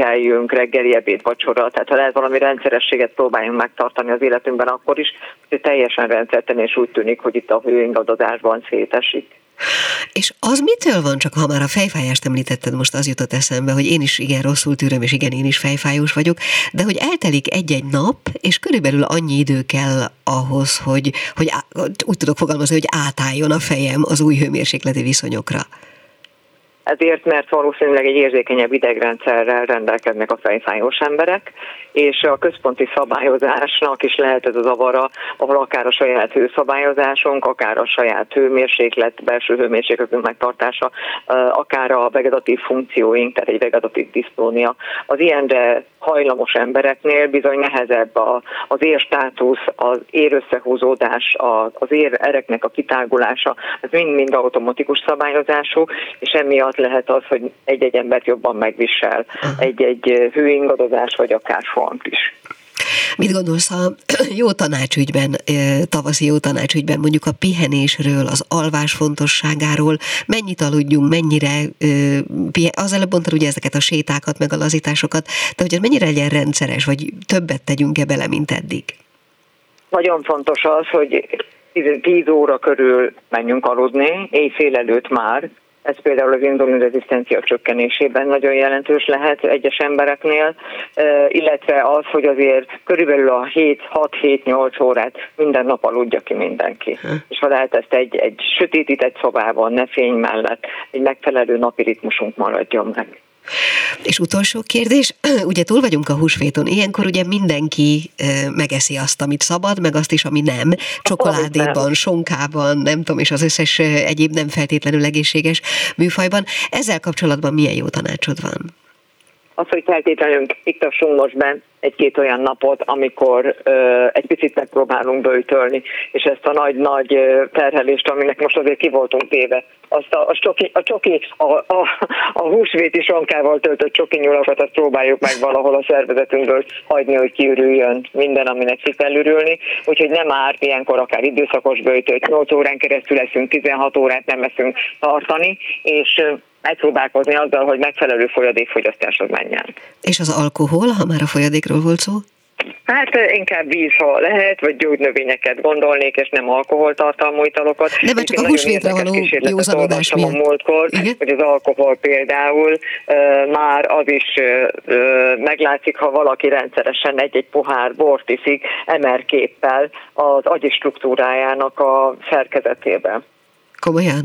kelljünk, reggeli, ebéd, vacsora, tehát ha lehet valami rendszerességet próbáljunk megtartani az életünkben akkor is, hogy teljesen rendszerten és úgy tűnik, hogy itt a hőingadozásban szétesik. És az mitől van, csak ha már a fejfájást említetted, most az jutott eszembe, hogy én is igen rosszul tűröm, és igen, én is fejfájós vagyok, de hogy eltelik egy-egy nap, és körülbelül annyi idő kell ahhoz, hogy, hogy úgy tudok fogalmazni, hogy átálljon a fejem az új hőmérsékleti viszonyokra ezért, mert valószínűleg egy érzékenyebb idegrendszerrel rendelkeznek a fejfájós emberek, és a központi szabályozásnak is lehet ez a zavara, ahol akár a saját hőszabályozásunk, akár a saját hőmérséklet, belső hőmérsékletünk megtartása, akár a vegetatív funkcióink, tehát egy vegetatív diszplónia. Az ilyenre hajlamos embereknél bizony nehezebb az érstátusz, az érösszehúzódás, az ér ereknek a kitágulása, ez mind-mind automatikus szabályozású, és emiatt lehet az, hogy egy-egy embert jobban megvisel egy-egy hőingadozás, vagy akár font is. Mit gondolsz a jó tanácsügyben, tavaszi jó tanácsügyben, mondjuk a pihenésről, az alvás fontosságáról, mennyit aludjunk, mennyire, az előbb mondtad ugye ezeket a sétákat, meg a lazításokat, de hogy ez mennyire legyen rendszeres, vagy többet tegyünk-e bele, mint eddig? Nagyon fontos az, hogy 10 óra körül menjünk aludni, éjfél előtt már, ez például az indulin rezisztencia csökkenésében nagyon jelentős lehet egyes embereknél, illetve az, hogy azért körülbelül a 7-6-7-8 órát minden nap aludja ki mindenki. És ha lehet ezt egy, egy sötétített szobában, ne fény mellett, egy megfelelő napi ritmusunk maradjon meg. És utolsó kérdés, ugye túl vagyunk a húsvéton, ilyenkor ugye mindenki megeszi azt, amit szabad, meg azt is, ami nem, csokoládéban, sonkában, nem tudom, és az összes egyéb nem feltétlenül egészséges műfajban. Ezzel kapcsolatban milyen jó tanácsod van? Az, hogy feltétlenül iktassunk most be egy-két olyan napot, amikor ö, egy picit megpróbálunk bőjtölni, és ezt a nagy-nagy terhelést, aminek most azért ki voltunk téve, azt a, a, csoki, a, csoki, a, a, a húsvéti sonkával töltött csoki nyulakat, azt próbáljuk meg valahol a szervezetünkből hagyni, hogy kiürüljön minden, aminek ki kell ürülni. Úgyhogy nem árt ilyenkor akár időszakos bőjtölt, 8 órán keresztül leszünk, 16 órát nem leszünk tartani, és megpróbálkozni azzal, hogy megfelelő folyadékfogyasztáshoz menjen. És az alkohol, ha már a folyadékról volt szó? Hát inkább víz, ha lehet, vagy gyógynövényeket gondolnék, és nem alkoholtartalmú italokat. Nem, csak a húsvétre való józanodás miatt. a múltkor, Igen? hogy az alkohol például uh, már az is uh, meglátszik, ha valaki rendszeresen egy-egy pohár bort iszik emerképpel az agyi struktúrájának a szerkezetében. Komolyan?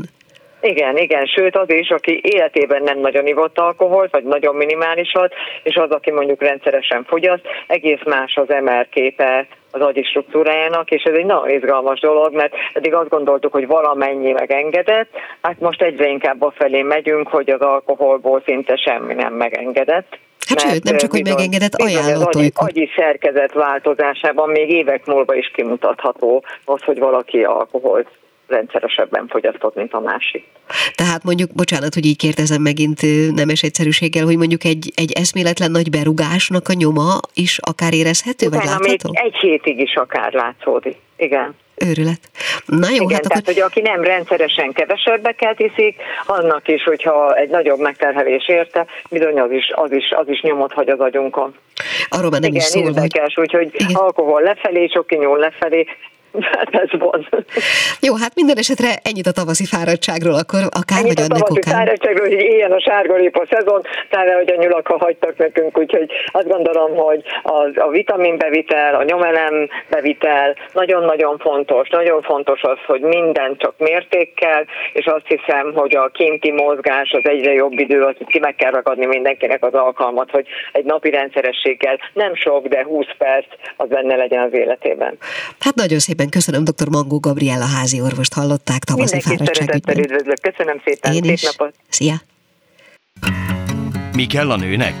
Igen, igen, sőt az is, aki életében nem nagyon ivott alkoholt, vagy nagyon minimálisat, és az, aki mondjuk rendszeresen fogyaszt, egész más az emelképe az agyi struktúrájának, és ez egy nagyon izgalmas dolog, mert eddig azt gondoltuk, hogy valamennyi megengedett, hát most egyre inkább felé megyünk, hogy az alkoholból szinte semmi nem megengedett. Hát sőt, nem csak, hogy megengedett, ajánlott az agyi, agyi szerkezet változásában még évek múlva is kimutatható az, hogy valaki alkoholt rendszeresebben fogyasztott, mint a másik. Tehát mondjuk, bocsánat, hogy így kérdezem megint nemes egyszerűséggel, hogy mondjuk egy, egy eszméletlen nagy berugásnak a nyoma is akár érezhető, Utána vagy látható? még egy hétig is akár látszódik. Igen. Őrület. Na jó, Igen, hát tehát, akkor... hogy aki nem rendszeresen kevesebbeket iszik, annak is, hogyha egy nagyobb megterhelés érte, bizony az is, az is, az is nyomot hagy az agyunkon. Arról már nem Igen, is szól, érdekes, hogy... úgyhogy Igen. alkohol lefelé, sok nyúl lefelé, Hát ez van. Jó, hát minden esetre ennyit a tavaszi fáradtságról, akkor akár ennyit vagy a tavaszi okán. fáradtságról, hogy ilyen a sárgarépa szezon, talán, hogy a nyulak hagytak nekünk, úgyhogy azt gondolom, hogy a, a vitaminbevitel, a nyomelem bevitel nagyon-nagyon fontos. Nagyon fontos az, hogy minden csak mértékkel, és azt hiszem, hogy a kinti mozgás az egyre jobb idő, az ki meg kell ragadni mindenkinek az alkalmat, hogy egy napi rendszerességgel nem sok, de 20 perc az benne legyen az életében. Hát nagyon szép szépen köszönöm, dr. Mangó Gabriella házi orvost hallották tavaszi fáradtságügyben. üdvözlök, köszönöm szépen, Én szép is. napot. Szia! Mi kell a nőnek?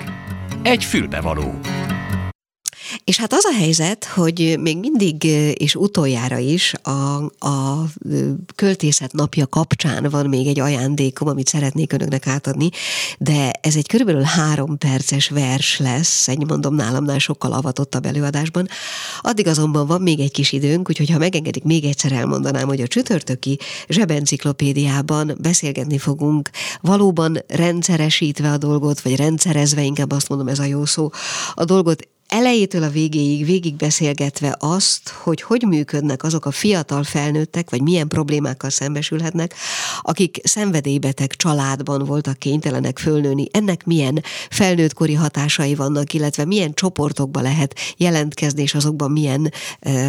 Egy fülbevaló. És hát az a helyzet, hogy még mindig és utoljára is a, a költészet napja kapcsán van még egy ajándékom, amit szeretnék önöknek átadni, de ez egy körülbelül három perces vers lesz, egy mondom nálamnál sokkal avatottabb előadásban. Addig azonban van még egy kis időnk, úgyhogy ha megengedik, még egyszer elmondanám, hogy a csütörtöki zsebenciklopédiában beszélgetni fogunk, valóban rendszeresítve a dolgot, vagy rendszerezve, inkább azt mondom, ez a jó szó, a dolgot elejétől a végéig végig beszélgetve azt, hogy hogy működnek azok a fiatal felnőttek, vagy milyen problémákkal szembesülhetnek, akik szenvedélybeteg családban voltak kénytelenek fölnőni, ennek milyen felnőttkori hatásai vannak, illetve milyen csoportokba lehet jelentkezni, és azokban milyen,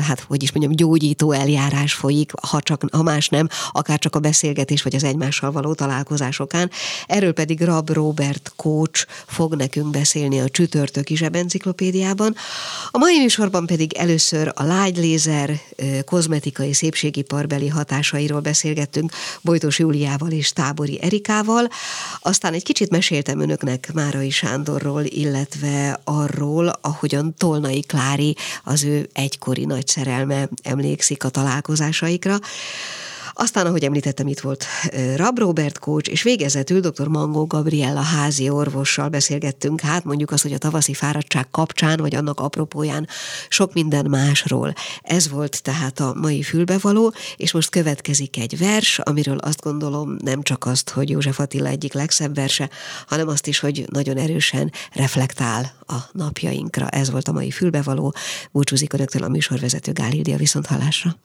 hát hogy is mondjam, gyógyító eljárás folyik, ha, csak, ha más nem, akár csak a beszélgetés, vagy az egymással való találkozásokán. Erről pedig Rab Robert Coach fog nekünk beszélni a csütörtöki zsebenciklopédiában, Ausztráliában. A mai műsorban pedig először a lágylézer kozmetikai szépségiparbeli hatásairól beszélgettünk Bojtós Júliával és Tábori Erikával. Aztán egy kicsit meséltem önöknek Márai Sándorról, illetve arról, ahogyan Tolnai Klári, az ő egykori nagy szerelme emlékszik a találkozásaikra. Aztán, ahogy említettem, itt volt Rab Robert coach, és végezetül dr. Mangó Gabriella házi orvossal beszélgettünk, hát mondjuk azt, hogy a tavaszi fáradtság kapcsán, vagy annak apropóján sok minden másról. Ez volt tehát a mai fülbevaló, és most következik egy vers, amiről azt gondolom nem csak azt, hogy József Attila egyik legszebb verse, hanem azt is, hogy nagyon erősen reflektál a napjainkra. Ez volt a mai fülbevaló. Búcsúzik önöktől a műsorvezető Gál viszont hallásra.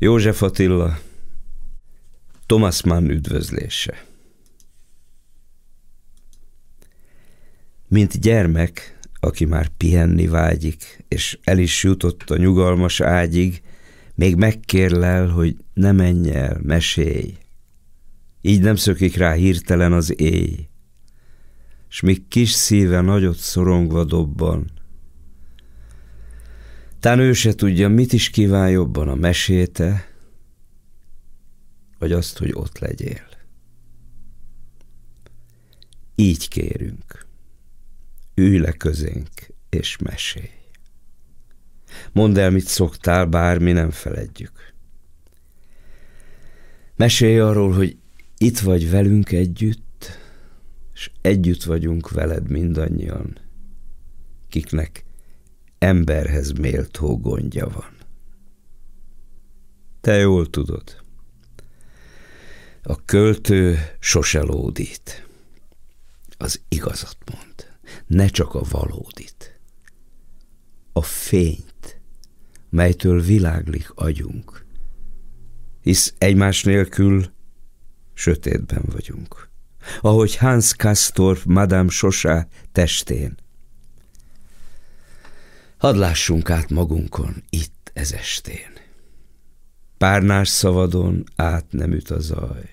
József Attila, Thomas Mann üdvözlése. Mint gyermek, aki már pihenni vágyik, és el is jutott a nyugalmas ágyig, még megkérlel, hogy ne menj el, mesélj. Így nem szökik rá hirtelen az éj, s míg kis szíve nagyot szorongva dobban, tán ő se tudja, mit is kíván jobban a meséte, vagy azt, hogy ott legyél. Így kérünk. Ülj le közénk, és mesélj. Mondd el, mit szoktál, bármi nem feledjük. Mesélj arról, hogy itt vagy velünk együtt, és együtt vagyunk veled mindannyian, kiknek emberhez méltó gondja van. Te jól tudod. A költő sose lódít. Az igazat mond, ne csak a valódit. a fényt, melytől világlik agyunk, hisz egymás nélkül sötétben vagyunk, ahogy Hans Kastorf Madame Sosá testén. Hadd lássunk át magunkon itt ezestén. Párnás szavadon át nem üt a zaj.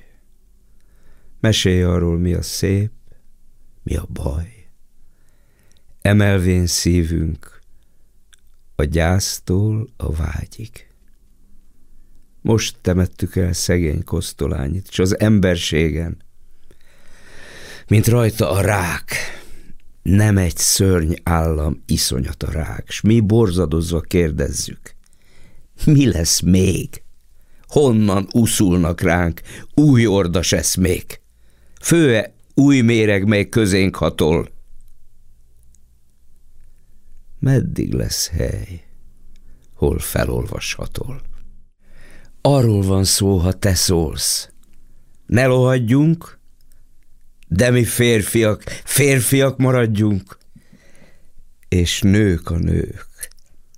Mesélj arról, mi a szép, mi a baj. Emelvén szívünk a gyásztól a vágyig. Most temettük el szegény kosztolányit, és az emberségen, mint rajta a rák, nem egy szörny állam iszonyat a rák, s mi borzadozva kérdezzük, mi lesz még? Honnan uszulnak ránk új ordas eszmék? Főe új méreg, mely közénk hatol. Meddig lesz hely, hol felolvashatol? Arról van szó, ha te szólsz. Ne lohadjunk, de mi férfiak, férfiak maradjunk, és nők a nők,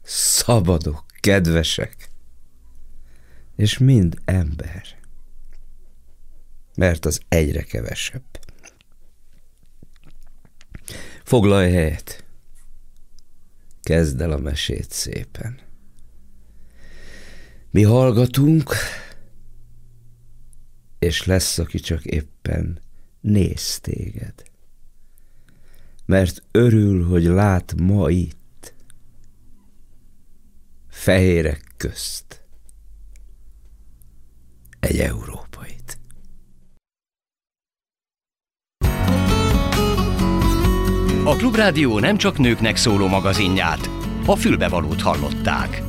szabadok, kedvesek, és mind ember, mert az egyre kevesebb. Foglalj helyet, kezd el a mesét szépen. Mi hallgatunk, és lesz, aki csak éppen néz téged. Mert örül, hogy lát ma itt, fehérek közt, egy európait. A Klubrádió nem csak nőknek szóló magazinját, a fülbevalót hallották.